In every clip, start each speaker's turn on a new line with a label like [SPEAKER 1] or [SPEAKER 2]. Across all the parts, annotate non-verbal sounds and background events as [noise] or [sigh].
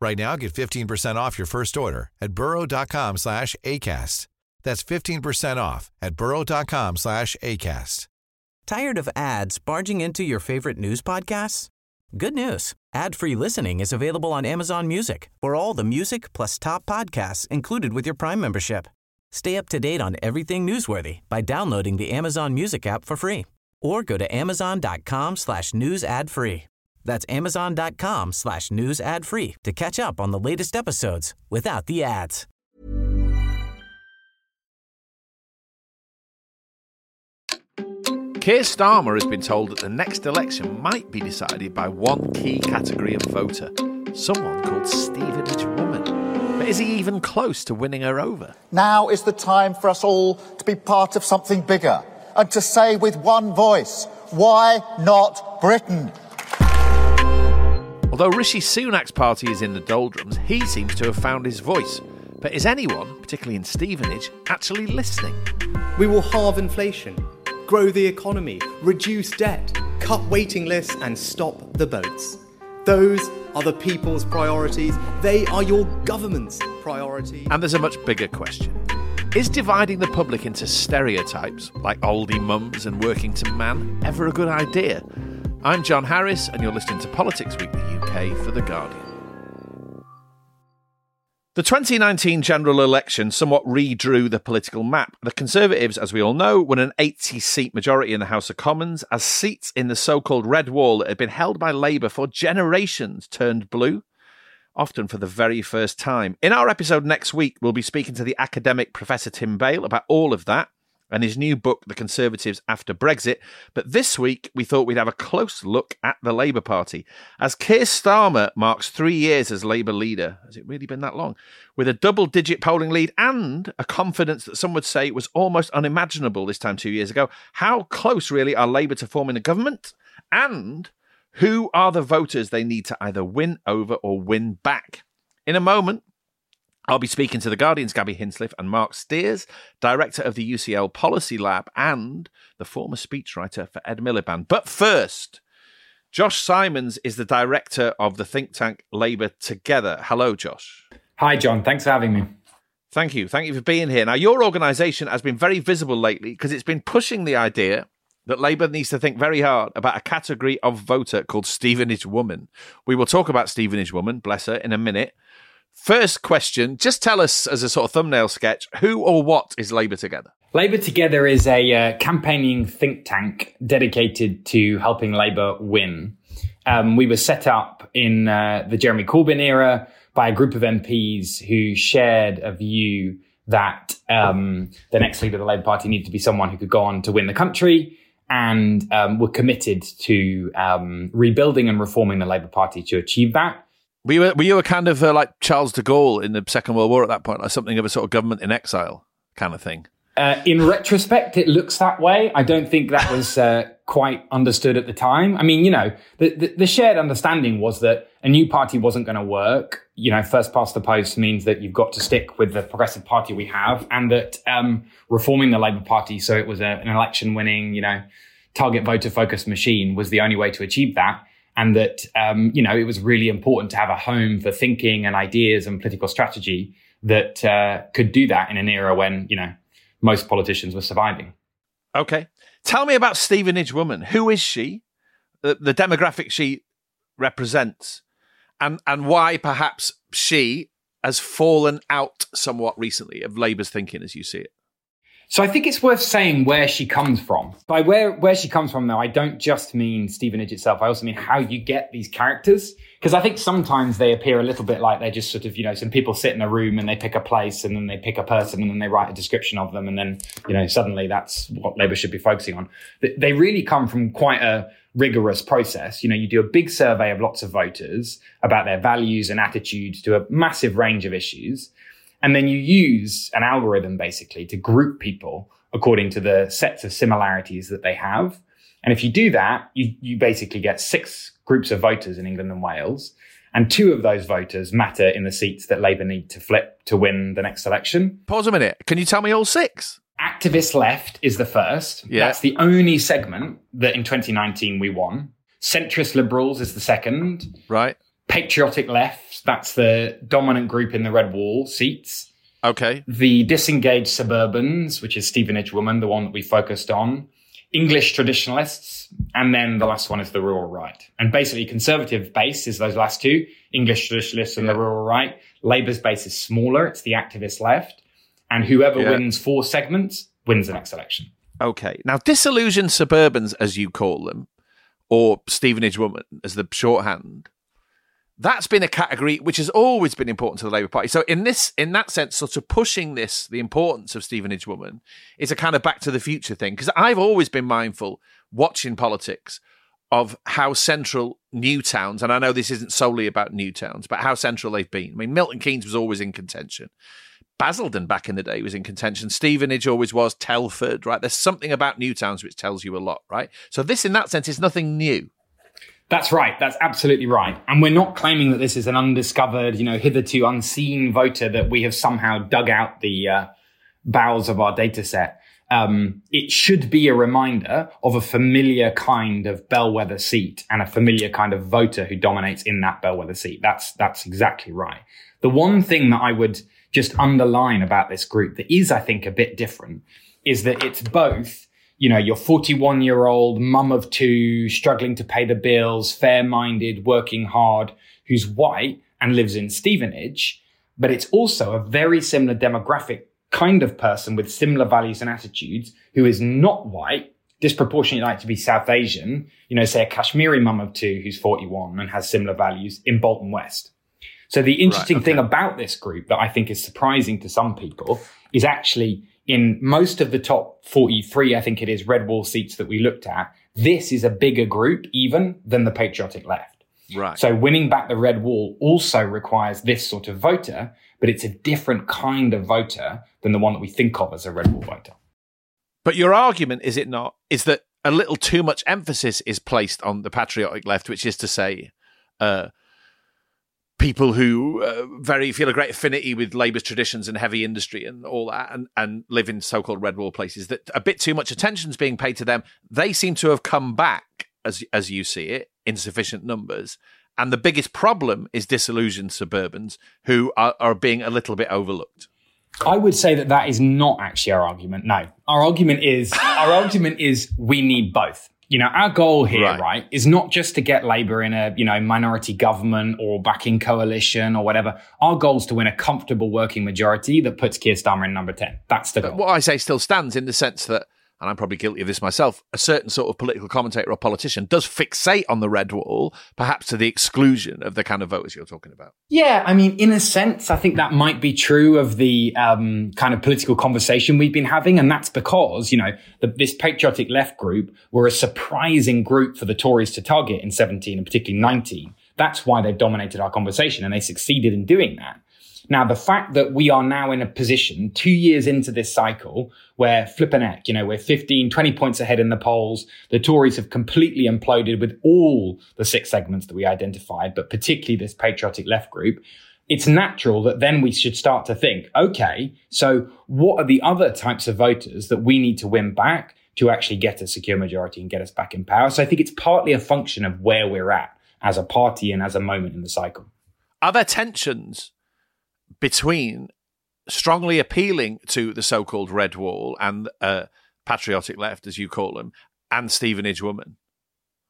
[SPEAKER 1] Right now, get 15% off your first order at burrow.com slash ACAST. That's 15% off at burrow.com slash ACAST.
[SPEAKER 2] Tired of ads barging into your favorite news podcasts? Good news. Ad-free listening is available on Amazon Music for all the music plus top podcasts included with your Prime membership. Stay up to date on everything newsworthy by downloading the Amazon Music app for free or go to amazon.com slash news ad free. That's amazon.com slash news ad free to catch up on the latest episodes without the ads.
[SPEAKER 3] Keir Starmer has been told that the next election might be decided by one key category of voter, someone called Stevenage Woman. But is he even close to winning her over?
[SPEAKER 4] Now is the time for us all to be part of something bigger and to say with one voice, why not Britain?
[SPEAKER 3] Although Rishi Sunak's party is in the doldrums, he seems to have found his voice. But is anyone, particularly in Stevenage, actually listening?
[SPEAKER 5] We will halve inflation, grow the economy, reduce debt, cut waiting lists, and stop the boats. Those are the people's priorities. They are your government's priorities.
[SPEAKER 3] And there's a much bigger question. Is dividing the public into stereotypes, like Aldi mums and Workington man, ever a good idea? I'm John Harris, and you're listening to Politics Weekly UK for The Guardian. The 2019 general election somewhat redrew the political map. The Conservatives, as we all know, won an 80 seat majority in the House of Commons as seats in the so called Red Wall that had been held by Labour for generations turned blue, often for the very first time. In our episode next week, we'll be speaking to the academic Professor Tim Bale about all of that and his new book, The Conservatives After Brexit. But this week, we thought we'd have a close look at the Labour Party. As Keir Starmer marks three years as Labour leader, has it really been that long? With a double digit polling lead and a confidence that some would say was almost unimaginable this time two years ago, how close really are Labour to forming a government? And who are the voters they need to either win over or win back? In a moment, I'll be speaking to The Guardian's Gaby Hinsliff and Marc Stears, director of the UCL Policy Lab and the former speechwriter for Ed Miliband. But first, Josh Simons is the director of the think tank Labour Together. Hello, Josh.
[SPEAKER 6] Hi, John. Thanks for having me.
[SPEAKER 3] Thank you. Thank you for being here. Now, your organisation has been very visible lately because it's been pushing the idea that Labour needs to think very hard about a category of voter called Stevenage Woman. We will talk about Stevenage Woman, bless her, in a minute. First question, just tell us as a sort of thumbnail sketch, who or what is Labour Together?
[SPEAKER 6] Labour Together is a uh, campaigning think tank dedicated to helping Labour win. Um, we were set up in uh, the Jeremy Corbyn era by a group of MPs who shared a view that um, the next leader of the Labour Party needed to be someone who could go on to win the country and um, were committed to um, rebuilding and reforming the Labour Party to achieve that.
[SPEAKER 3] Were you, were you a kind of uh, like Charles de Gaulle in the Second World War at that point, like something of a sort of government in exile kind of thing?
[SPEAKER 6] Uh, in retrospect, it looks that way. I don't think that was uh, quite understood at the time. I mean, you know, the, the, the shared understanding was that a new party wasn't going to work. You know, first past the post means that you've got to stick with the progressive party we have, and that um, reforming the Labour Party so it was a, an election winning, you know, target voter focused machine was the only way to achieve that and that um, you know it was really important to have a home for thinking and ideas and political strategy that uh, could do that in an era when you know most politicians were surviving.
[SPEAKER 3] Okay, tell me about Stevenage Woman. Who is she? The, the demographic she represents, and and why perhaps she has fallen out somewhat recently of Labour's thinking as you see it.
[SPEAKER 6] So I think it's worth saying where she comes from. By where, where she comes from, though, I don't just mean Stevenage itself. I also mean how you get these characters because I think sometimes they appear a little bit like they're just sort of, you know, some people sit in a room and they pick a place and then they pick a person and then they write a description of them. And then, you know, suddenly that's what Labour should be focusing on. They really come from quite a rigorous process. You know, you do a big survey of lots of voters about their values and attitudes to a massive range of issues. And then you use an algorithm basically to group people according to the sets of similarities that they have. And if you do that, you, you basically get six groups of voters in England and Wales. And two of those voters matter in the seats that Labour need to flip to win the next election.
[SPEAKER 3] Pause a minute. Can you tell me all six?
[SPEAKER 6] Activist left is the first. Yeah. That's the only segment that in 2019 we won. Centrist liberals is the second.
[SPEAKER 3] Right.
[SPEAKER 6] Patriotic left, that's the dominant group in the Red Wall seats.
[SPEAKER 3] Okay.
[SPEAKER 6] The disengaged suburbans, which is Stevenage woman, the one that we focused on. English traditionalists, and then the last one is the rural right. And basically, conservative base is those last two, English traditionalists and yeah. the rural right. Labour's base is smaller, it's the activist left. And whoever yeah. wins four segments wins the next election.
[SPEAKER 3] Okay. Now, disillusioned suburbans, as you call them, or Stevenage woman as the shorthand, that's been a category which has always been important to the Labour Party. So in this, in that sense, sort of pushing this, the importance of Stevenage woman is a kind of back to the future thing. Because I've always been mindful watching politics of how central new towns, and I know this isn't solely about new towns, but how central they've been. I mean, Milton Keynes was always in contention. Basildon back in the day was in contention. Stevenage always was. Telford, right? There's something about new towns which tells you a lot, right? So this, in that sense, is nothing new.
[SPEAKER 6] That's right. That's absolutely right. And we're not claiming that this is an undiscovered, you know, hitherto unseen voter that we have somehow dug out the uh, bowels of our data set. Um, it should be a reminder of a familiar kind of bellwether seat and a familiar kind of voter who dominates in that bellwether seat. That's, that's exactly right. The one thing that I would just underline about this group that is, I think, a bit different is that it's both you know, your 41 year old mum of two, struggling to pay the bills, fair minded, working hard, who's white and lives in Stevenage. But it's also a very similar demographic kind of person with similar values and attitudes who is not white, disproportionately like to be South Asian, you know, say a Kashmiri mum of two who's 41 and has similar values in Bolton West. So the interesting right, okay. thing about this group that I think is surprising to some people is actually in most of the top 43, I think it is red wall seats that we looked at, this is a bigger group even than the patriotic left.
[SPEAKER 3] Right.
[SPEAKER 6] So winning back the red wall also requires this sort of voter, but it's a different kind of voter than the one that we think of as a red wall voter.
[SPEAKER 3] But your argument, is it not, is that a little too much emphasis is placed on the patriotic left, which is to say, uh, people who uh, very feel a great affinity with Labour's traditions and heavy industry and all that, and, and live in so-called red wall places. That a bit too much attention is being paid to them. They seem to have come back, as as you see it, in sufficient numbers. And the biggest problem is disillusioned suburbans who are, are being a little bit overlooked.
[SPEAKER 6] I would say that that is not actually our argument. No, our argument is our argument is we need both you know, our goal here, right. right. is not just to get Labour in a, you know, minority government or backing coalition or whatever. Our goal is to win a comfortable working majority that puts Keir Starmer in number 10. That's the goal.
[SPEAKER 3] But what I say still stands in the sense that and I'm probably guilty of this myself, a certain sort of political commentator or politician does fixate on the red wall, perhaps to the exclusion of the kind of voters you're talking about.
[SPEAKER 6] Yeah, I mean, in a sense, I think that might be true of the um, kind of political conversation we've been having, and that's because you know the, this patriotic left group were a surprising group for the Tories to target in 17 and particularly 19. That's why they've dominated our conversation, and they succeeded in doing that. Now, the fact that we are now in a position two years into this cycle where flippin' heck, you know, we're 15, 20 points ahead in the polls. The Tories have completely imploded with all the six segments that we identified, but particularly this patriotic left group. It's natural that then we should start to think, okay, so what are the other types of voters that we need to win back to actually get a secure majority and get us back in power? So I think it's partly a function of where we're at as a party and as a moment in the cycle.
[SPEAKER 3] Are there tensions between strongly appealing to the so-called red wall and uh, patriotic left, as you call them, and Stevenage woman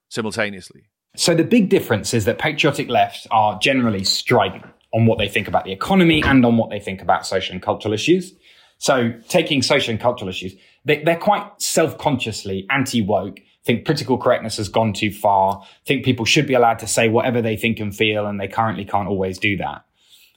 [SPEAKER 3] simultaneously.
[SPEAKER 6] So the big difference is that patriotic lefts are generally strident on what they think about the economy and on what they think about social and cultural issues. So taking social and cultural issues, they, are quite self-consciously anti-woke think political correctness has gone too far, think people should be allowed to say whatever they think and feel, and they currently can't always do that.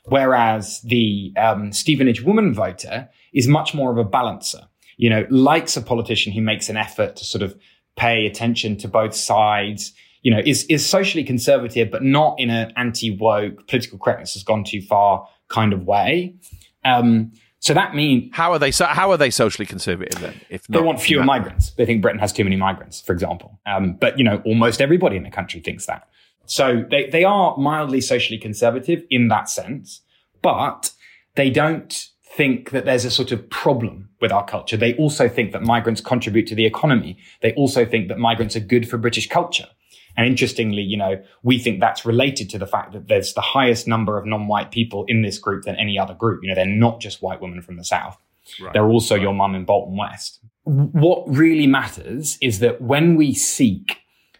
[SPEAKER 6] Whereas the um, Stevenage woman voter is much more of a balancer, you know, likes a politician who makes an effort to sort of pay attention to both sides, you know, is, is socially conservative, but not in an anti-woke, political correctness has gone too far kind of way. Um, so that means
[SPEAKER 3] how are they? So how are they socially conservative then?
[SPEAKER 6] If they want fewer migrants, they think Britain has too many migrants, for example. Um, but you know, almost everybody in the country thinks that. So they they are mildly socially conservative in that sense, but they don't think that there's a sort of problem with our culture. They also think that migrants contribute to the economy. They also think that migrants are good for British culture. And interestingly, you know, we think that's related to the fact that there's the highest number of non-white people in this group than any other group. You know, they're not just white women from the South. Right. They're also right. your mum in Bolton West. What really matters is that when we seek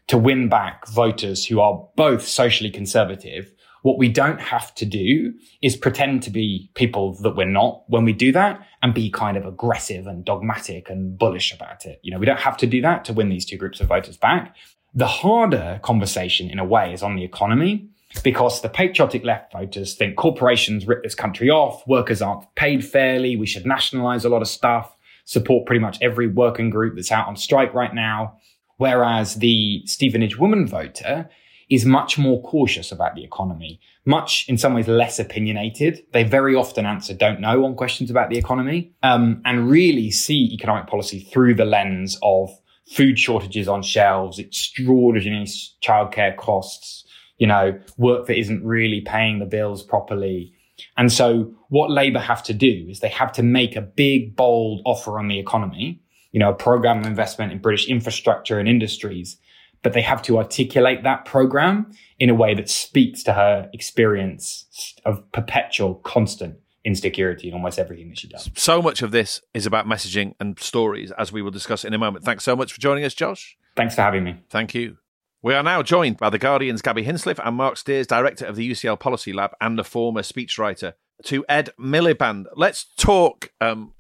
[SPEAKER 6] to win back voters who are both socially conservative, what we don't have to do is pretend to be people that we're not when we do that and be kind of aggressive and dogmatic and bullish about it. You know, we don't have to do that to win these two groups of voters back. The harder conversation in a way is on the economy because the patriotic left voters think corporations rip this country off, workers aren't paid fairly, we should nationalize a lot of stuff, support pretty much every working group that's out on strike right now. Whereas the Stevenage woman voter is much more cautious about the economy, much in some ways less opinionated. They very often answer don't know on questions about the economy, um, and really see economic policy through the lens of food shortages on shelves, extraordinary childcare costs, you know, work that isn't really paying the bills properly. And so what Labour have to do is they have to make a big, bold offer on the economy, you know, a program of investment in British infrastructure and industries but they have to articulate that program in a way that speaks to her experience of perpetual, constant insecurity in almost everything that she does.
[SPEAKER 3] So much of this is about messaging and stories, as we will discuss in a moment. Thanks so much for joining us, Josh.
[SPEAKER 6] Thanks for having me.
[SPEAKER 3] Thank you. We are now joined by The Guardian's Gaby Hinsliff and Marc Stears, director of the UCL Policy Lab and the former speechwriter, to Ed Miliband. Let's talk um,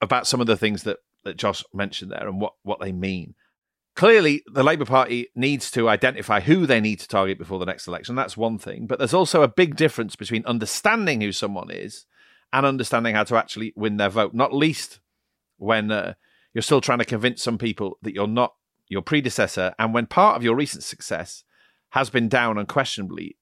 [SPEAKER 3] about some of the things that, that Josh mentioned there and what, what they mean clearly the Labour Party needs to identify who they need to target before the next election. That's one thing. But there's also a big difference between understanding who someone is and understanding how to actually win their vote, not least when uh, you're still trying to convince some people that you're not your predecessor and when part of your recent success has been down unquestionably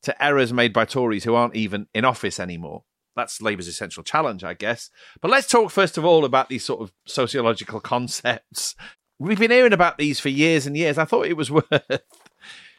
[SPEAKER 3] to errors made by Tories who aren't even in office anymore. That's Labour's essential challenge, I guess. But let's talk first of all about these sort of sociological [laughs] concepts We've been hearing about these for years and years. I thought it was [laughs] worth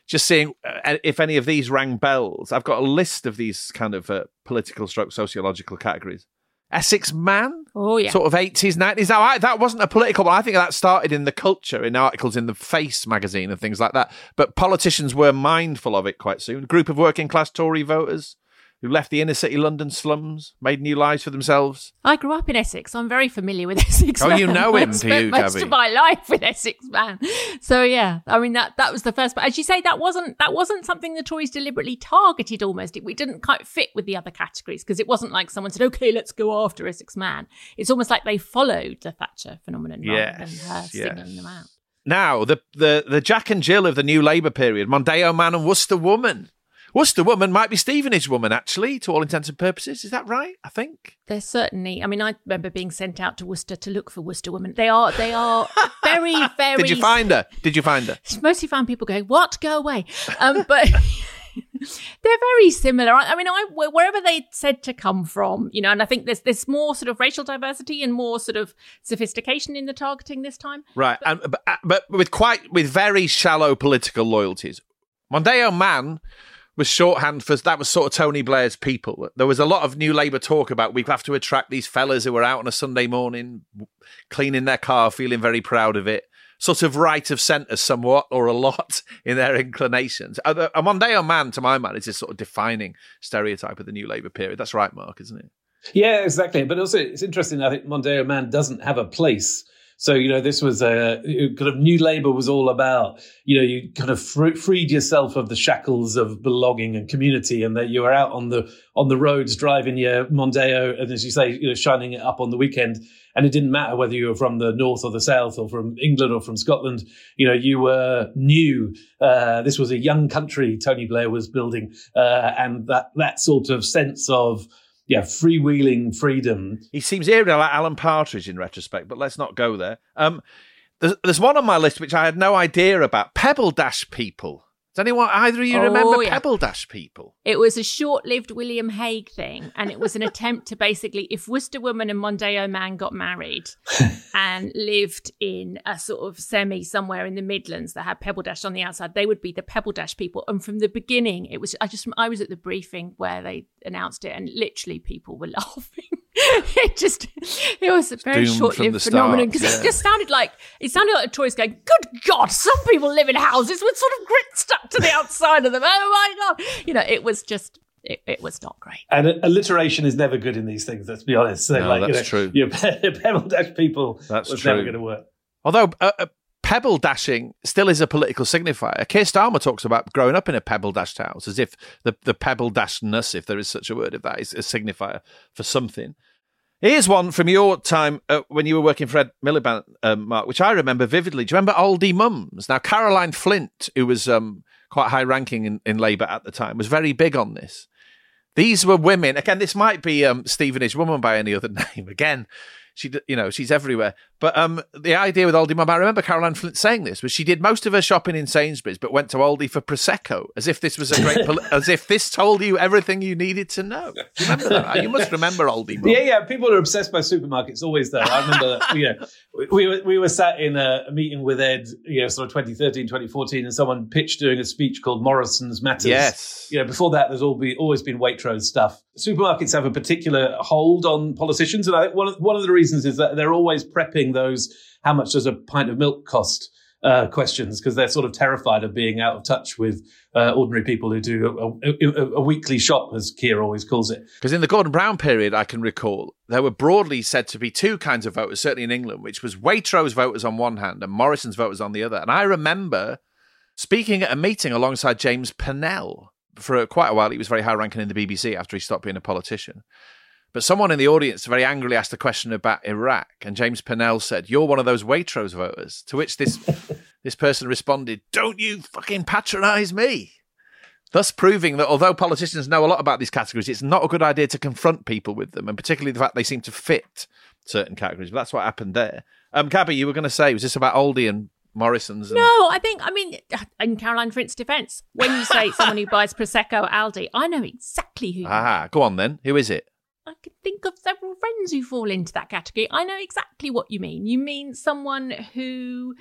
[SPEAKER 3] just seeing uh, if any of these rang bells. I've got a list of these kind of uh, political stroke sociological categories. Essex Man?
[SPEAKER 7] Oh, yeah.
[SPEAKER 3] Sort of 80s, 90s. Now, I, that wasn't a political one. I think that started in the culture, in articles in the Face magazine and things like that. But politicians were mindful of it quite soon. Group of working class Tory voters who left the inner city London slums, made new lives for themselves.
[SPEAKER 7] I grew up in Essex. So I'm very familiar with [laughs] Essex.
[SPEAKER 3] Oh,
[SPEAKER 7] man.
[SPEAKER 3] you know him, do you,
[SPEAKER 7] most of my life with Essex man. So yeah, I mean that that was the first. But as you say, that wasn't that wasn't something the Tories deliberately targeted. Almost, it, it didn't quite fit with the other categories because it wasn't like someone said, "Okay, let's go after Essex man." It's almost like they followed the Thatcher phenomenon yes, rather than her yes. singling them out.
[SPEAKER 3] Now, the, the the Jack and Jill of the New Labour period, Mondeo man and Worcester woman Worcester woman might be Stevenage woman, actually, to all intents and purposes. Is that right? I think
[SPEAKER 7] they're certainly. I mean, I remember being sent out to Worcester to look for Worcester women. They are. They are [laughs] very, very.
[SPEAKER 3] Did you find her? Did you find her? [laughs]
[SPEAKER 7] Mostly found people going, "What? Go away!" Um, but. [laughs] they're very similar. I, mean, I, wherever they said to come from, you know, and I think there's there's more sort of racial diversity and more sort of sophistication in the targeting this time.
[SPEAKER 3] Right, but, and, but, but with quite with very shallow political loyalties. Mondeo man was shorthand for that was sort of Tony Blair's people. There was a lot of New Labour talk about we have to attract these fellas who are out on a Sunday morning cleaning their car, feeling very proud of it. Sort of right of centre, somewhat or a lot [laughs] in their inclinations. A Mondeo man, to my mind, is this sort of defining stereotype of the New Labour period. That's right, Marc, isn't it?
[SPEAKER 8] Yeah, exactly. But also, it's interesting. I think Mondeo man doesn't have a place So, you know, this was a kind of new Labour was all about, you know, you kind of freed yourself of the shackles of belonging and community and that you were out on the, on the roads driving your Mondeo and as you say, you know, shining it up on the weekend. And it didn't matter whether you were from the north or the south or from England or from Scotland. You know, you were new. Uh, this was a young country Tony Blair was building. Uh, and that, that sort of sense of, yeah, freewheeling freedom.
[SPEAKER 3] He seems eerily like Alan Partridge in retrospect, but let's not go there. Um, there's, there's one on my list which I had no idea about Pebble Dash people. Does anyone, either of you
[SPEAKER 7] Oh,
[SPEAKER 3] remember
[SPEAKER 7] yeah.
[SPEAKER 3] Pebble Dash people?
[SPEAKER 7] It was a short-lived William Hague thing, and it was an attempt to basically, if Worcester woman and Mondeo man got married [laughs] and lived in a sort of semi somewhere in the Midlands that had Pebble Dash on the outside, they would be the Pebble Dash people. And from the beginning, it was I just I was at the briefing where they announced it, and literally people were [laughs] laughing. [laughs] it just it was a very short-lived phenomenon because
[SPEAKER 3] yeah.
[SPEAKER 7] it just sounded like it sounded like the Tories going, "Good God, some people live in houses with sort of grit stuck to the outside of them." Oh my God, you know, it was just it, it was not great.
[SPEAKER 8] And alliteration is never good in these things, let's be honest. So,
[SPEAKER 3] No,
[SPEAKER 8] like, you
[SPEAKER 3] that's
[SPEAKER 8] know,
[SPEAKER 3] true.
[SPEAKER 8] Your [laughs] Pebble Dash people
[SPEAKER 3] That's
[SPEAKER 8] was
[SPEAKER 3] true.
[SPEAKER 8] never going to work.
[SPEAKER 3] Although uh, uh, pebble dashing still is a political signifier. Keir Starmer talks about growing up in a pebble dashed house as if the, the pebble dashness, if there is such a word, if that is a signifier for something. Here's one from your time uh, when you were working for Ed Miliband, um, Marc, which I remember vividly. Do you remember Aldi Mums? Now, Caroline Flint, who was um, quite high ranking in, in Labour at the time, was very big on this. These were women. Again, this might be um, Stevenage woman by any other [laughs] name. Again, she, you know, she's everywhere. But um, the idea with Aldi Mum, I remember Caroline Flint saying this, was she did most of her shopping in Sainsbury's, but went to Aldi for prosecco, as if this was a great, poli- [laughs] as if this told you everything you needed to know. You remember that? You must remember Aldi Mum.
[SPEAKER 8] Yeah, yeah. People are obsessed by supermarkets always, though. I remember, that, you know, we, we were we were sat in a, a meeting with Ed, you know, sort of 2013, 2014, and someone pitched doing a speech called Morrison's Matters.
[SPEAKER 3] Yes.
[SPEAKER 8] You know, before that, there's all be, always been Waitrose stuff. Supermarkets have a particular hold on politicians, and I think one of, one of the reasons is that they're always prepping those how much does a pint of milk cost uh, questions because they're sort of terrified of being out of touch with uh, ordinary people who do a, a, a weekly shop, as Keir always calls it.
[SPEAKER 3] Because in the Gordon Brown period, I can recall, there were broadly said to be two kinds of voters, certainly in England, which was Waitrose voters on one hand and Morrison's voters on the other. And I remember speaking at a meeting alongside James Purnell. For quite a while, he was very high ranking in the BBC after he stopped being a politician. But someone in the audience very angrily asked a question about Iraq, and James Purnell said, "You're one of those Waitrose voters." To which this [laughs] this person responded, "Don't you fucking patronise me." Thus proving that although politicians know a lot about these categories, it's not a good idea to confront people with them, and particularly the fact they seem to fit certain categories. But that's what happened there. Um, Gaby, you were going to say, was this about Aldi and Morrison's? And-
[SPEAKER 7] No, I think I mean [sighs] in Caroline Flint's defence, when you say [laughs] someone who buys prosecco at Aldi, I know exactly who. you
[SPEAKER 3] Ah, go on then. Who is it?
[SPEAKER 7] I can think of several friends who fall into that category. I know exactly what you mean. You mean someone who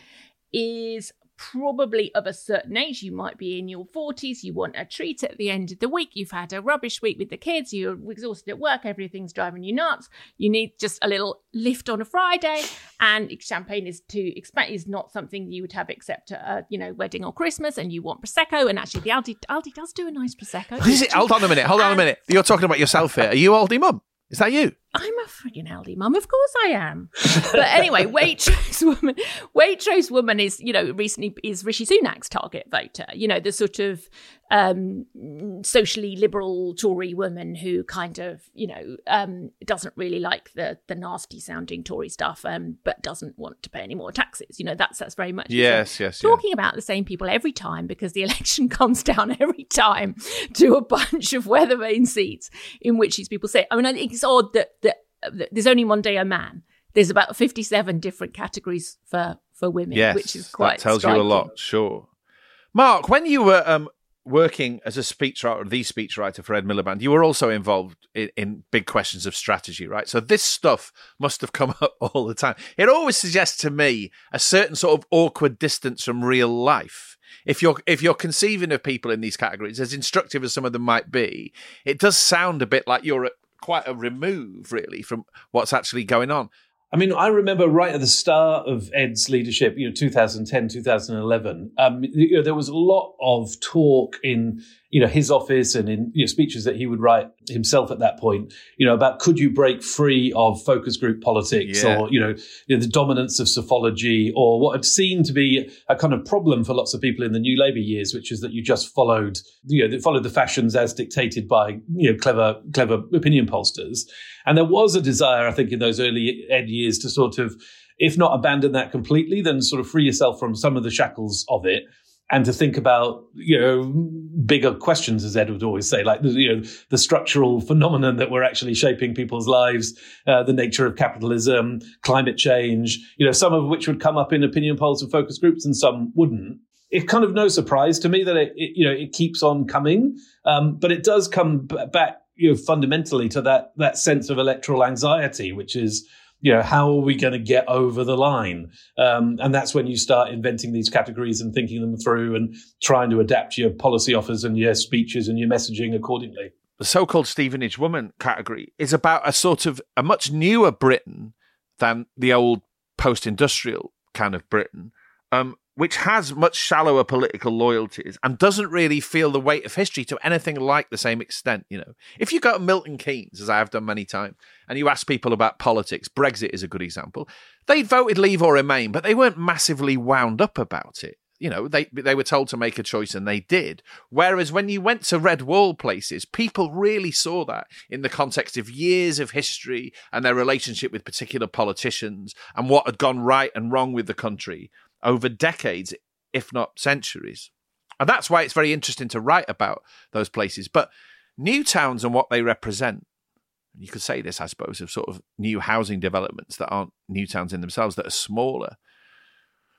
[SPEAKER 7] is probably of a certain age. You might be in your 40s. You want a treat at the end of the week. You've had a rubbish week with the kids. You're exhausted at work. Everything's driving you nuts. You need just a little lift on a Friday. And champagne is too expensive. Is not something you would have except at a you know wedding or Christmas. And you want prosecco. And actually, the Aldi Aldi does do a nice prosecco. [laughs]
[SPEAKER 3] Is it? Hold on a minute. Hold on a minute. You're talking about yourself here. Are you Aldi mum? Is that you?
[SPEAKER 7] I'm a friggin' Aldi mum. Of course I am. But anyway, [laughs] Waitrose woman, Waitrose woman is, you know, recently is Rishi Sunak's target voter. You know, the sort of um, socially liberal Tory woman who kind of, you know, um, doesn't really like the the nasty sounding Tory stuff, um, but doesn't want to pay any more taxes. You know, that's that's very much
[SPEAKER 3] Yes, yes, yes.
[SPEAKER 7] talking about the same people every time because the [laughs] election comes down every time to a bunch of weather vane seats in which these people say. I mean, I think it's odd that, that, only one day a man. There's about 57 different categories for for women,
[SPEAKER 3] Yes,
[SPEAKER 7] which is quite
[SPEAKER 3] that tells
[SPEAKER 7] striking.
[SPEAKER 3] you a lot. Sure, Marc. When you were um, working as a speechwriter, the speechwriter for Ed Miliband, you were also involved in, in big questions of strategy, right? So this stuff must have come [laughs] up all the time. It always suggests to me a certain sort of awkward distance from real life. If you're if you're conceiving of people in these categories, as instructive as some of them might be, it does sound a bit like you're at quite a remove, really, from what's actually going on.
[SPEAKER 8] I mean, I remember right at the start of Ed's leadership, you know, 2010, 2011, um, you know, there was a lot of talk in, you know, his office and in you know, speeches that he would write himself at that point, you know, about could you break free of focus group politics
[SPEAKER 3] Yeah.
[SPEAKER 8] or, you know, you know, the dominance of psephology or what had seemed to be a kind of problem for lots of people in the New Labour years, which is that you just followed, you know, that followed the fashions as dictated by, you know, clever, clever opinion pollsters. And there was a desire, I think, in those early ed years to sort of, if not abandon that completely, then sort of free yourself from some of the shackles of it and to think about you know bigger questions as ed would always say like the, you know the structural phenomenon that were actually shaping people's lives uh, the nature of capitalism climate change you know some of which would come up in opinion polls and focus groups and some wouldn't. It's kind of no surprise to me that it, it you know it keeps on coming. Um, but it does come b- back you know fundamentally to that that sense of electoral anxiety which is you know, how are we going to get over the line? Um, and that's when you start inventing these categories and thinking them through and trying to adapt your policy offers and your speeches and your messaging accordingly.
[SPEAKER 3] the so-called Stevenage woman category is about a sort of a much newer Britain than the old post-industrial kind of Britain, um, which has much shallower political loyalties and doesn't really feel the weight of history to anything like the same extent. You know, if you go to Milton Keynes, as I have done many times, and you ask people about politics, Brexit is a good example. They voted Leave or Remain, but they weren't massively wound up about it you know they they were told to make a choice and they did whereas when you went to red wall places people really saw that in the context of years of history and their relationship with particular politicians and what had gone right and wrong with the country over decades if not centuries and that's why it's very interesting to write about those places but new towns and what they represent you could say this i suppose of sort of new housing developments that aren't new towns in themselves that are smaller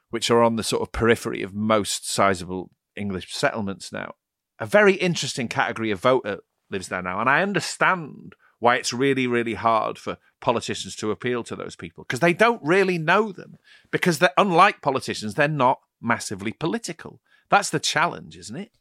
[SPEAKER 3] which are on the sort of periphery of most sizable English settlements now. A very interesting category of voter lives there now. And I understand why it's really, really hard for politicians to appeal to those people because they don't really know them. Because they're unlike politicians, they're not massively political. That's the challenge, isn't it?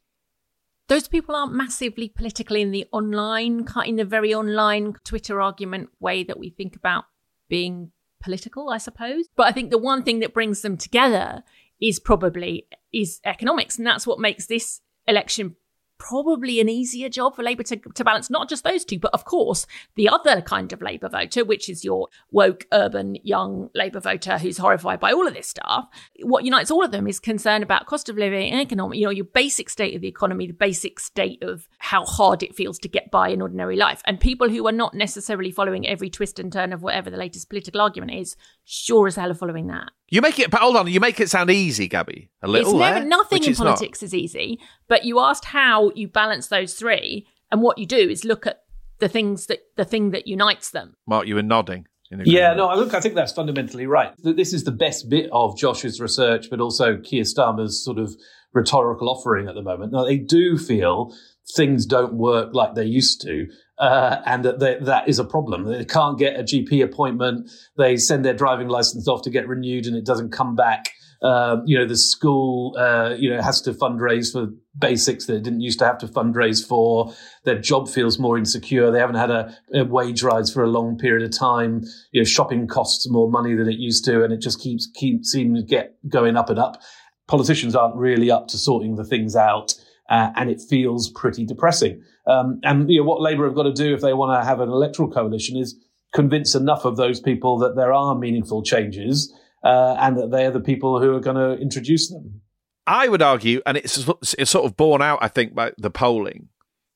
[SPEAKER 7] those people aren't massively political in the online, in the very online Twitter argument way that we think about being political, I suppose. But I think the one thing that brings them together is probably is economics, and that's what makes this election probably an easier job for Labour to, to balance not just those two, but of course the other kind of Labour voter, which is your woke, urban, young Labour voter who's horrified by all of this stuff. What unites all of them is concern about cost of living and economic, you know, your basic state of the economy, the basic state of how hard it feels to get by in ordinary life. And people who are not necessarily following every twist and turn of whatever the latest political argument is, sure as hell are following that.
[SPEAKER 3] You make it, but hold on, you make it sound easy, Gaby. A little.
[SPEAKER 7] It's never
[SPEAKER 3] there,
[SPEAKER 7] nothing
[SPEAKER 3] which
[SPEAKER 7] in
[SPEAKER 3] it's not.
[SPEAKER 7] politics is easy. But you asked how you balance those three, and what you do is look at the things that the thing that unites them.
[SPEAKER 3] Marc, you were nodding.
[SPEAKER 8] Yeah,
[SPEAKER 3] agreement.
[SPEAKER 8] no, look, I think that's fundamentally right. Th- This is the best bit of Josh's research, but also Keir Starmer's sort of rhetorical offering at the moment. Now, they do feel things don't work like they used to, uh, and that they, that is a problem. They can't get a GP appointment. They send their driving license off to get renewed, and it doesn't come back. Um, you know, the school, uh, you know, has to fundraise for basics that it didn't used to have to fundraise for. Their job feels more insecure. They haven't had a, a wage rise for a long period of time. You know, shopping costs more money than it used to, and it just keeps keeps seeming to get going up and up. Politicians aren't really up to sorting the things out, uh, and it feels pretty depressing. Um, and you know, what Labour have got to do if they want to have an electoral coalition is convince enough of those people that there are meaningful changes uh, and that they're the people who are going to introduce them.
[SPEAKER 3] I would argue, and it's, it's sort of borne out, I think, by the polling,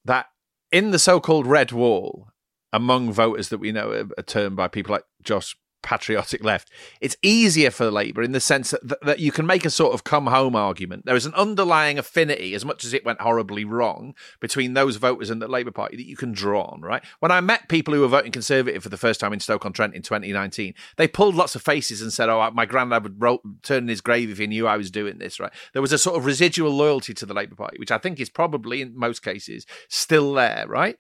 [SPEAKER 3] that in the so-called red wall, among voters that we know are, are termed by people like Josh patriotic left, it's easier for Labour in the sense that, that you can make a sort of come home argument. There is an underlying affinity, as much as it went horribly wrong, between those voters and the Labour Party that you can draw on, right? When I met people who were voting Conservative for the first time in Stoke-on-Trent in 2019, they pulled lots of faces and said, oh, my granddad would roll, turn in his grave if he knew I was doing this, right? There was a sort of residual loyalty to the Labour Party, which I think is probably, in most cases, still there, right?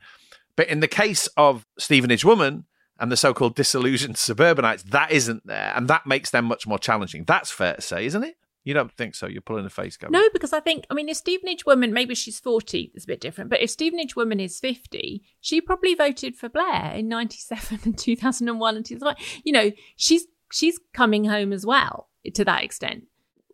[SPEAKER 3] But in the case of Stevenage Woman, and the so-called disillusioned suburbanites, that isn't there, and that makes them much more challenging. That's fair to say, isn't it? You don't think so? You're pulling a face, Gaby.
[SPEAKER 7] No, because I think, I mean, if Stevenage Woman, maybe she's 40, it's a bit different, but if Stevenage Woman is 50, she probably voted for Blair in 97 and 2001 and 2005. You know, she's, she's coming home as well to that extent.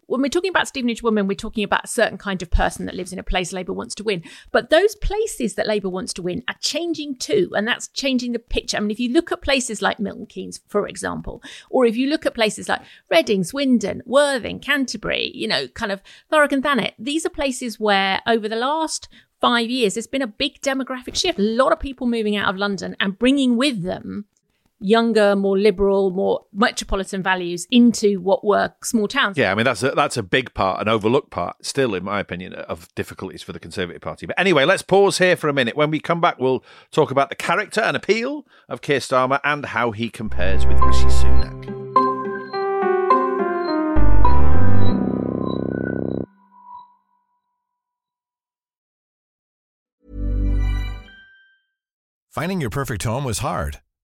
[SPEAKER 7] When we're talking about Stevenage women, we're talking about a certain kind of person that lives in a place Labour wants to win. But those places that Labour wants to win are changing too, and that's changing the picture. I mean, if you look at places like Milton Keynes, for example, or if you look at places like Reading, Swindon, Worthing, Canterbury, you know, kind of Thurrock and Thanet, these are places where over the last five years, there's been a big demographic shift. A lot of people moving out of London and bringing with them younger, more liberal, more metropolitan values into what were small towns.
[SPEAKER 3] Yeah, I mean that's a, that's a big part, an overlooked part, still in my opinion, of difficulties for the Conservative Party. But anyway, let's pause here for a minute. When we come back, we'll talk about the character and appeal of Keir Starmer and how he compares with Rishi Sunak.
[SPEAKER 1] Finding your perfect home was hard,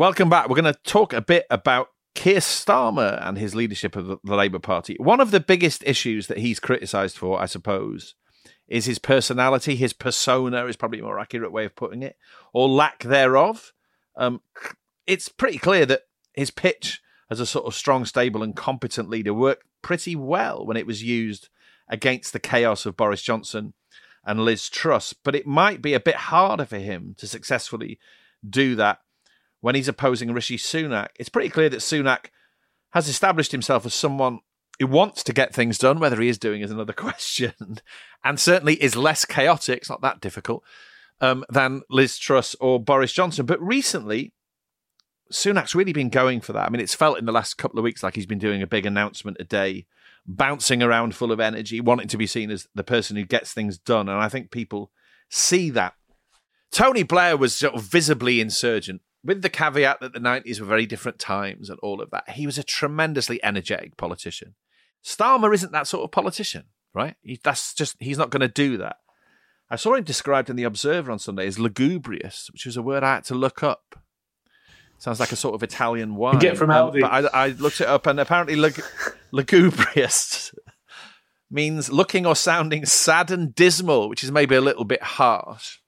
[SPEAKER 3] Welcome back. We're going to talk a bit about Keir Starmer and his leadership of the, Labour Party. One of the biggest issues that he's criticised for, I suppose, is his personality. His persona is probably a more accurate way of putting it, or lack thereof. Um, it's pretty clear that his pitch as a sort of strong, stable, and competent leader worked pretty well when it was used against the chaos of Boris Johnson and Liz Truss. But it might be a bit harder for him to successfully do that when he's opposing Rishi Sunak. It's pretty clear that Sunak has established himself as someone who wants to get things done. Whether he is doing is another [laughs] question, and certainly is less chaotic. It's not that difficult um, than Liz Truss or Boris Johnson. But recently, Sunak's really been going for that. I mean, it's felt in the last couple of weeks like he's been doing a big announcement a day, bouncing around full of energy, wanting to be seen as the person who gets things done. And I think people see that. Tony Blair was sort of visibly insurgent with the caveat that the 90s were very different times and all of that, he was a tremendously energetic politician. Starmer isn't that sort of politician, right? He, that's just, he's not going to do that. I saw him described in The Observer on Sunday as lugubrious, which was a word I had to look up. Sounds like a sort of Italian wine.
[SPEAKER 8] You get from
[SPEAKER 3] um,
[SPEAKER 8] Aldi.
[SPEAKER 3] but I, I looked it up, and apparently lug- lugubrious [laughs] means looking or sounding sad and dismal, which is maybe a little bit harsh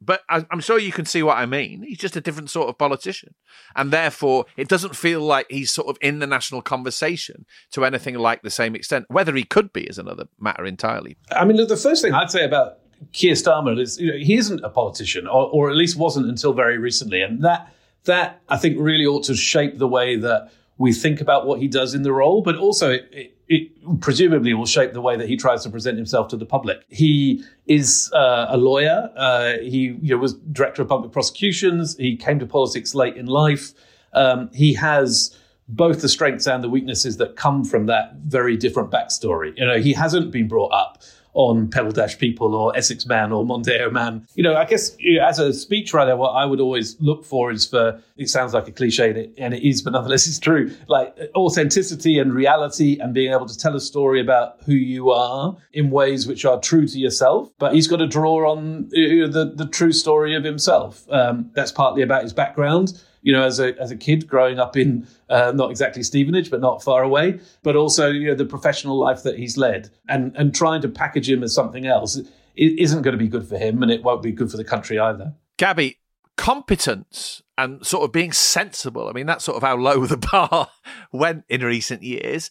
[SPEAKER 3] but I, am sure you can see what I mean. He's just a different sort of politician. And therefore, it doesn't feel like he's sort of in the national conversation to anything like the same extent. Whether he could be is another matter entirely.
[SPEAKER 8] I mean, the first thing I'd say about Keir Starmer is you know, he isn't a politician, or, or at least wasn't until very recently. And that, that, I think, really ought to shape the way that we think about what he does in the role, but also it, it, it presumably will shape the way that he tries to present himself to the public. He is uh, a lawyer. Uh, he you know, was director of public prosecutions. He came to politics late in life. Um, he has both the strengths and the weaknesses that come from that very different backstory. You know, he hasn't been brought up on Pebble Dash People or Essex Man or Mondeo Man. You know, I guess as a speechwriter, what I would always look for is for, it sounds like a cliche and it, and it is, but nonetheless it's true, like authenticity and reality and being able to tell a story about who you are in ways which are true to yourself. But he's got to draw on the, the true story of himself. Um, that's partly about his background you know, as a as a kid growing up in uh, not exactly Stevenage, but not far away, but also you know the professional life that he's led, and and trying to package him as something else it isn't going to be good for him, and it won't be good for the country either.
[SPEAKER 3] Gaby, competence and sort of being sensible. I mean, that's sort of how low [laughs] the bar went in recent years.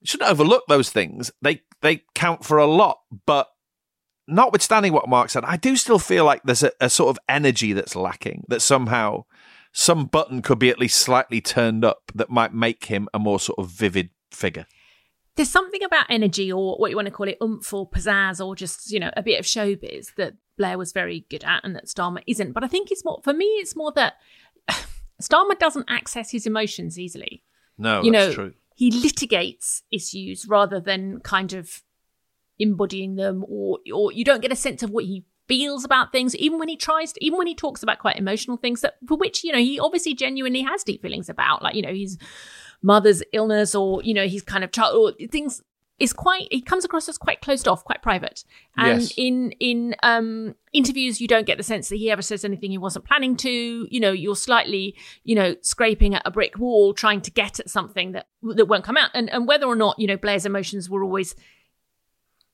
[SPEAKER 3] You shouldn't overlook those things. They they count for a lot, but notwithstanding what Marc said, I do still feel like there's a, a sort of energy that's lacking. That somehow some button could be at least slightly turned up that might make him a more sort of vivid figure.
[SPEAKER 7] There's something about energy, or what you want to call it, oomph or pizzazz, or just you know a bit of showbiz that Blair was very good at, and that Starmer isn't. But I think it's more for me. It's more that [sighs] Starmer doesn't access his emotions easily.
[SPEAKER 3] No,
[SPEAKER 7] you
[SPEAKER 3] that's
[SPEAKER 7] know,
[SPEAKER 3] true.
[SPEAKER 7] he litigates issues rather than kind of embodying them, or or you don't get a sense of what he feels about things, even when he tries to, even when he talks about quite emotional things that for which you know he obviously genuinely has deep feelings about, like you know his mother's illness, or you know he's kind of child or things. Is quite he comes across as quite closed off, quite private, and
[SPEAKER 3] Yes.
[SPEAKER 7] in in um interviews you don't get the sense that he ever says anything he wasn't planning to. You know, you're slightly you know scraping at a brick wall trying to get at something that that won't come out, and and whether or not you know Blair's emotions were always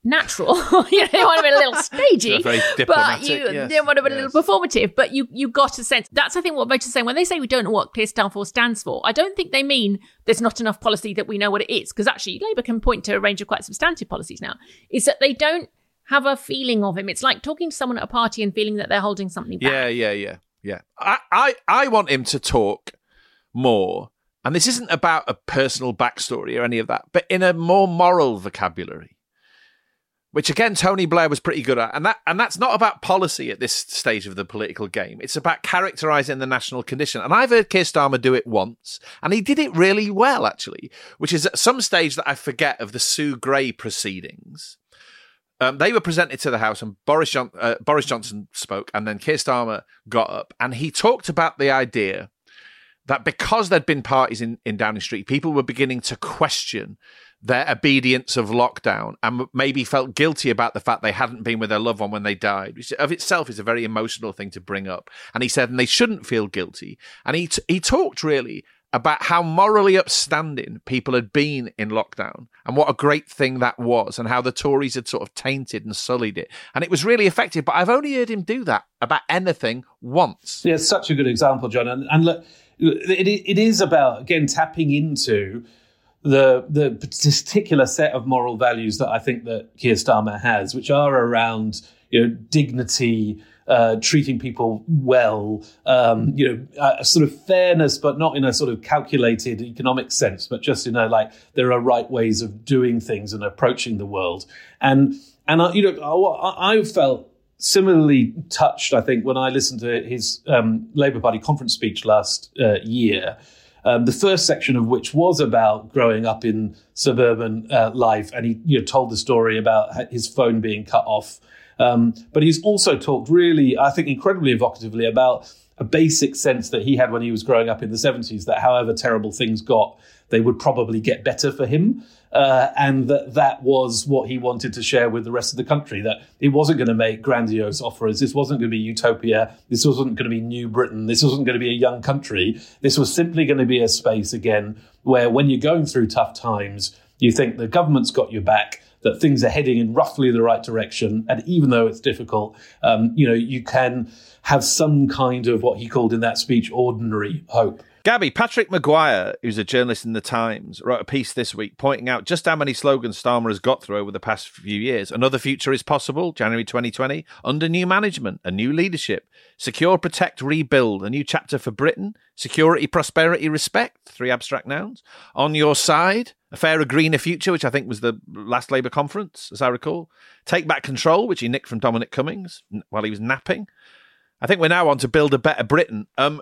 [SPEAKER 7] natural. [laughs] you know, they want to be a little [laughs] stagey, but you
[SPEAKER 3] yes,
[SPEAKER 7] they want to be a little performative. But you you got a sense. That's I think what voters are saying when they say we don't know what Clear for stands for. I don't think they mean there's not enough policy that we know what it is, because actually Labour can point to a range of quite substantive policies now. Is that they don't have a feeling of him. It's like talking to someone at a party and feeling that they're holding something back.
[SPEAKER 3] Yeah, yeah, yeah, yeah. I, I, I want him to talk more, and this isn't about a personal backstory or any of that, but in a more moral vocabulary, which again Tony Blair was pretty good at, and that and that's not about policy at this stage of the political game. It's about characterising the national condition, and I've heard Keir Starmer do it once, and he did it really well actually, which is at some stage that I forget of the Sue Gray proceedings. Um, they were presented to the House, and Boris, John- uh, Boris Johnson spoke, and then Keir Starmer got up, and he talked about the idea that because there'd been parties in, in Downing Street, people were beginning to question their obedience of lockdown and maybe felt guilty about the fact they hadn't been with their loved one when they died, which of itself is a very emotional thing to bring up. And he said, and they shouldn't feel guilty. And he, t- he talked really about how morally upstanding people had been in lockdown and what a great thing that was and how the Tories had sort of tainted and sullied it. And it was really effective, but I've only heard him do that about anything once.
[SPEAKER 8] Yeah, it's such a good example, John. And, and look, it, it is about again tapping into the the particular set of moral values that I think that Keir Starmer has, which are around you know dignity, uh, treating people well, um, you know, a sort of fairness, but not in a sort of calculated economic sense, but just in a like there are right ways of doing things and approaching the world. And and I, you know, I, I felt similarly touched, I think, when I listened to his um, Labour Party conference speech last uh, year. Um, the first section of which was about growing up in suburban uh, life, and he you know, told the story about his phone being cut off. Um, but he's also talked really, I think, incredibly evocatively about a basic sense that he had when he was growing up in the 70s that however terrible things got, they would probably get better for him. Uh, and that that was what he wanted to share with the rest of the country. That he wasn't going to make grandiose offers. This wasn't going to be utopia. This wasn't going to be New Britain. This wasn't going to be a young country. This was simply going to be a space again where, when you're going through tough times, you think the government's got your back. That things are heading in roughly the right direction, and even though it's difficult, um, you know you can have some kind of what he called in that speech ordinary hope.
[SPEAKER 3] Gaby, Patrick Maguire, who's a journalist in The Times, wrote a piece this week pointing out just how many slogans Starmer has got through over the past few years. Another future is possible, January 2020, under new management, a new leadership. Secure, protect, rebuild, a new chapter for Britain. Security, prosperity, respect, three abstract nouns. On your side, a fairer, greener future, which I think was the last Labour conference, as I recall. Take back control, which he nicked from Dominic Cummings while he was napping. I think we're now on to build a better Britain. Um,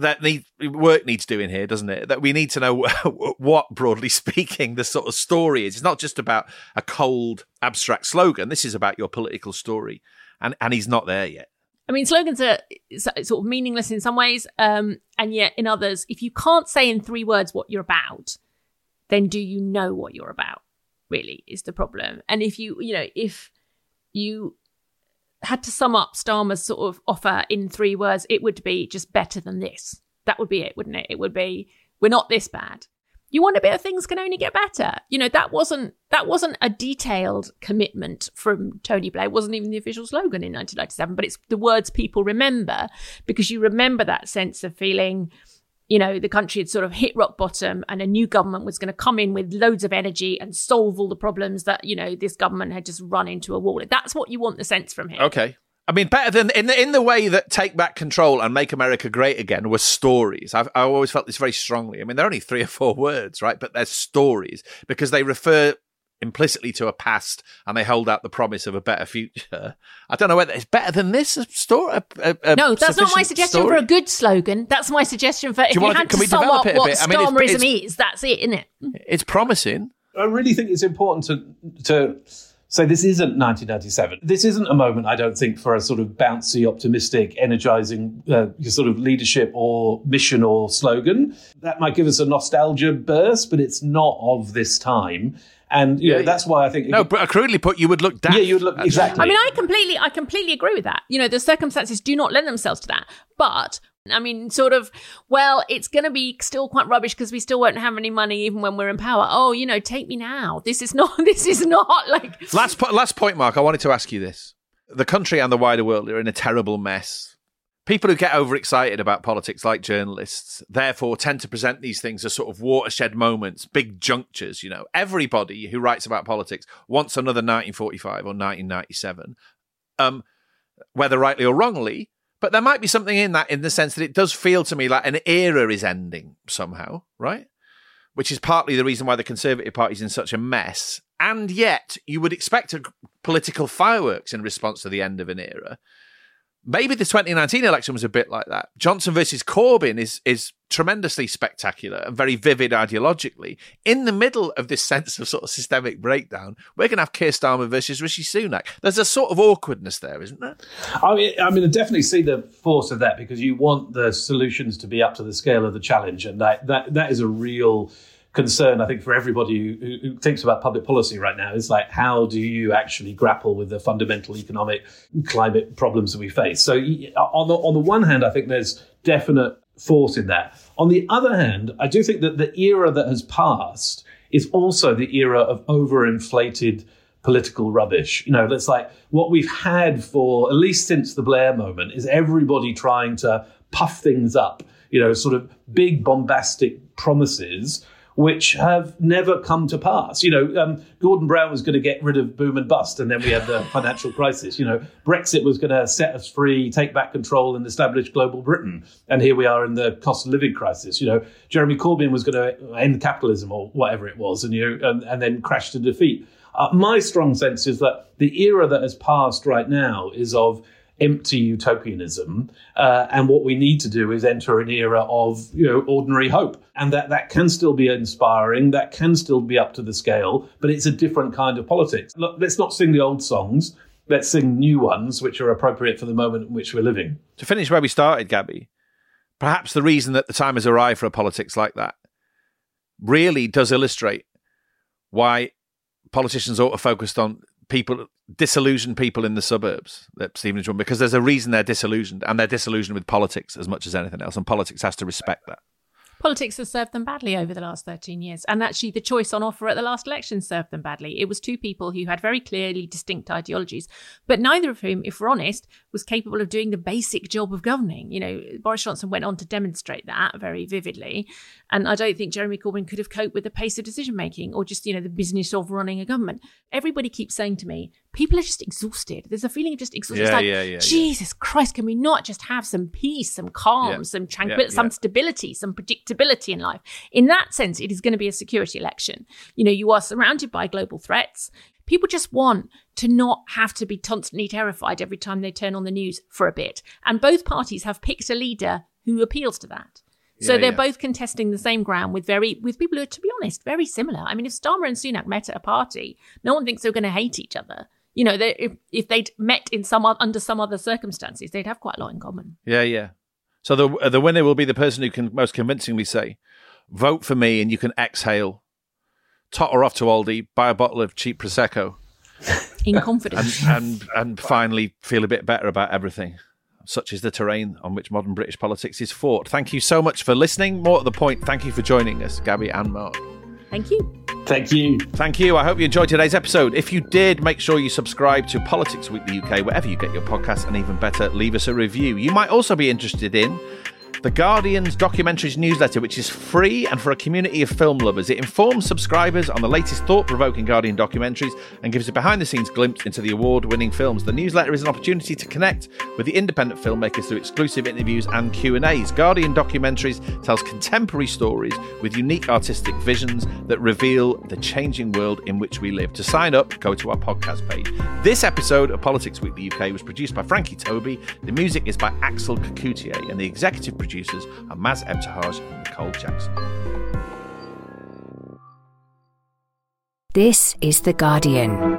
[SPEAKER 3] that need work needs doing here, doesn't it? That we need to know [laughs] what, broadly speaking, the sort of story is. It's not just about a cold, abstract slogan. This is about your political story, and and he's not there yet.
[SPEAKER 7] I mean, slogans are sort of meaningless in some ways, um, and yet in others, if you can't say in three words what you're about, then do you know what you're about? Really, is the problem. And if you, you know, if you had to sum up Starmer's sort of offer in three words, it would be just better than this. That would be it, wouldn't it? It would be we're not this bad. You want a bit of things can only get better. You know, that wasn't that wasn't a detailed commitment from Tony Blair. It wasn't even the official slogan in 1997, but it's the words people remember because you remember that sense of feeling you know, the country had sort of hit rock bottom and a new government was going to come in with loads of energy and solve all the problems that, you know, this government had just run into a wall. That's what you want the sense from him.
[SPEAKER 3] Okay. I mean, better than in the, in the way that Take Back Control and Make America Great Again were stories. I've, I always felt this very strongly. I mean, they're only three or four words, right? But they're stories because they refer implicitly to a past and they hold out the promise of a better future. I don't know whether it's better than this a story. A, a,
[SPEAKER 7] no, that's not my suggestion
[SPEAKER 3] story?
[SPEAKER 7] for a good slogan. That's my suggestion for if
[SPEAKER 3] you
[SPEAKER 7] you,
[SPEAKER 3] wanna-
[SPEAKER 7] had
[SPEAKER 3] can
[SPEAKER 7] to sum up what
[SPEAKER 3] bit? I mean, it's-
[SPEAKER 7] is, that's it, isn't it?
[SPEAKER 3] It's promising.
[SPEAKER 8] I really think it's important to to say this isn't 1997. This isn't a moment, I don't think, for a sort of bouncy, optimistic, energizing uh, sort of leadership or mission or slogan. That might give us a nostalgia burst, but it's not of this time. And you know,
[SPEAKER 3] Yeah,
[SPEAKER 8] that's why I think
[SPEAKER 3] No, but crudely put, you would look daft.
[SPEAKER 8] Yeah, you would look exactly.
[SPEAKER 7] I mean, I completely, I completely agree with that. You know, the circumstances do not lend themselves to that. But I mean, sort of, well, it's going to be still quite rubbish because we still won't have any money even when we're in power. Oh, you know, take me now. This is [laughs] not, this is not like.
[SPEAKER 3] Last po- last point, Marc. I wanted to ask you this: the country and the wider world are in a terrible mess. People who get overexcited about politics, like journalists, therefore tend to present these things as sort of watershed moments, big junctures. You know, everybody who writes about politics wants another 1945 or 1997, um, whether rightly or wrongly. But there might be something in that, in the sense that it does feel to me like an era is ending somehow, right? which is partly the reason why the Conservative Party's in such a mess. And yet, you would expect a political fireworks in response to the end of an era. Maybe the 2019 election was a bit like that. Johnson versus Corbyn is is tremendously spectacular and very vivid ideologically. In the middle of this [laughs] sense of sort of systemic breakdown, we're going to have Keir Starmer versus Rishi Sunak. There's a sort of awkwardness there, isn't there?
[SPEAKER 8] I mean, I mean, I definitely see the force of that because you want the solutions to be up to the scale of the challenge, and that that that is a real concern. I think for everybody who, who thinks about public policy right now is like, how do you actually grapple with the fundamental economic climate problems that we face? So, on the on the one hand, I think there's definite force in that. On the other hand, I do think that the era that has passed is also the era of overinflated political rubbish. You know, that's like what we've had for at least since the Blair moment is everybody trying to puff things up, you know, sort of big bombastic promises which have never come to pass. You know, um, Gordon Brown was going to get rid of boom and bust, and then we had the [laughs] financial crisis. You know, Brexit was going to set us free, take back control, and establish global Britain. And here we are in the cost of living crisis. You know, Jeremy Corbyn was going to end capitalism or whatever it was, and you know, and, and then crash to defeat. Uh, my strong sense is that the era that has passed right now is of empty utopianism, uh, and what we need to do is enter an era of you know ordinary hope, and that that can still be inspiring, that can still be up to the scale, but it's a different kind of politics. Look, let's not sing the old songs. Let's sing new ones, which are appropriate for the moment in which we're living.
[SPEAKER 3] To finish where we started, Gaby, perhaps the reason that the time has arrived for a politics like that really does illustrate why politicians ought to focus on people disillusioned people in the suburbs that Stevenage because there's a reason they're disillusioned and they're disillusioned with politics as much as anything else and politics has to respect that.
[SPEAKER 7] Politics has served them badly over the last 13 years. And actually, the choice on offer at the last election served them badly. It was two people who had very clearly distinct ideologies, but neither of whom, if we're honest, was capable of doing the basic job of governing. You know, Boris Johnson went on to demonstrate that very vividly. And I don't think Jeremy Corbyn could have coped with the pace of decision making or just, you know, the business of running a government. Everybody keeps saying to me, people are just exhausted. There's a feeling of just exhaustion. It's
[SPEAKER 3] Yeah,
[SPEAKER 7] like,
[SPEAKER 3] yeah, yeah.
[SPEAKER 7] Jesus Christ, can we not just have some peace, some calm, some tranquility, some stability, some predictability in life. In that sense, it is going to be a security election. You know, you are surrounded by global threats. People just want to not have to be constantly terrified every time they turn on the news for a bit. And both parties have picked a leader who appeals to that. So
[SPEAKER 3] Yeah,
[SPEAKER 7] they're
[SPEAKER 3] yeah.
[SPEAKER 7] both contesting the same ground with very with people who are, to be honest, very similar. I mean, if Starmer and Sunak met at a party, no one thinks they're going to hate each other. You know, if if they'd met in some under some other circumstances, they'd have quite a lot in common.
[SPEAKER 3] Yeah, yeah. So the uh, the winner will be the person who can most convincingly say, "Vote for me," and you can exhale, totter off to Aldi, buy a bottle of cheap prosecco,
[SPEAKER 7] In confidence.
[SPEAKER 3] and and finally feel a bit better about everything. Such is the terrain on which modern British politics is fought. Thank you so much for listening. More at the point, thank you for joining us, Gaby and Marc.
[SPEAKER 7] Thank you.
[SPEAKER 8] Thank you.
[SPEAKER 3] Thank you. I hope you enjoyed today's episode. If you did, make sure you subscribe to Politics Weekly UK, wherever you get your podcasts, and even better, leave us a review. You might also be interested in The Guardian's documentaries newsletter, which is free and for a community of film lovers. It informs subscribers on the latest thought-provoking Guardian documentaries and gives a behind-the-scenes glimpse into the award-winning films. The newsletter is an opportunity to connect with the independent filmmakers through exclusive interviews and Q&As. Guardian documentaries tells contemporary stories with unique artistic visions that reveal the changing world in which we live. To sign up, go to our podcast page. This episode of Politics Weekly UK was produced by Frankie Tobi. The music is by Axel Kacoutié, and the executive producers are Maz Ebtehaj and Nicole Jackson.
[SPEAKER 9] This is The Guardian.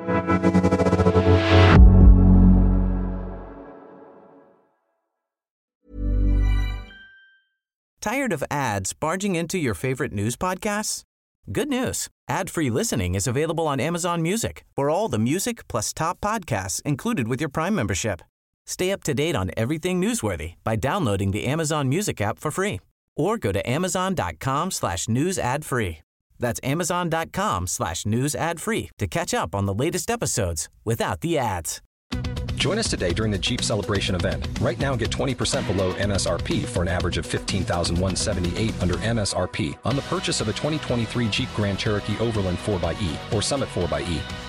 [SPEAKER 2] Tired of ads barging into your favorite news podcasts? Good news. Ad-free listening is available on Amazon Music for all the music plus top podcasts included with your Prime membership. Stay up to date on everything newsworthy by downloading the Amazon Music app for free or go to amazon.com slash news ad free. That's amazon.com slash news ad free to catch up on the latest episodes without the ads.
[SPEAKER 10] Join us today during the Jeep Celebration event. Right now, get 20% below MSRP for an average of 15178 under MSRP on the purchase of a 2023 Jeep Grand Cherokee Overland 4xE or Summit 4xE.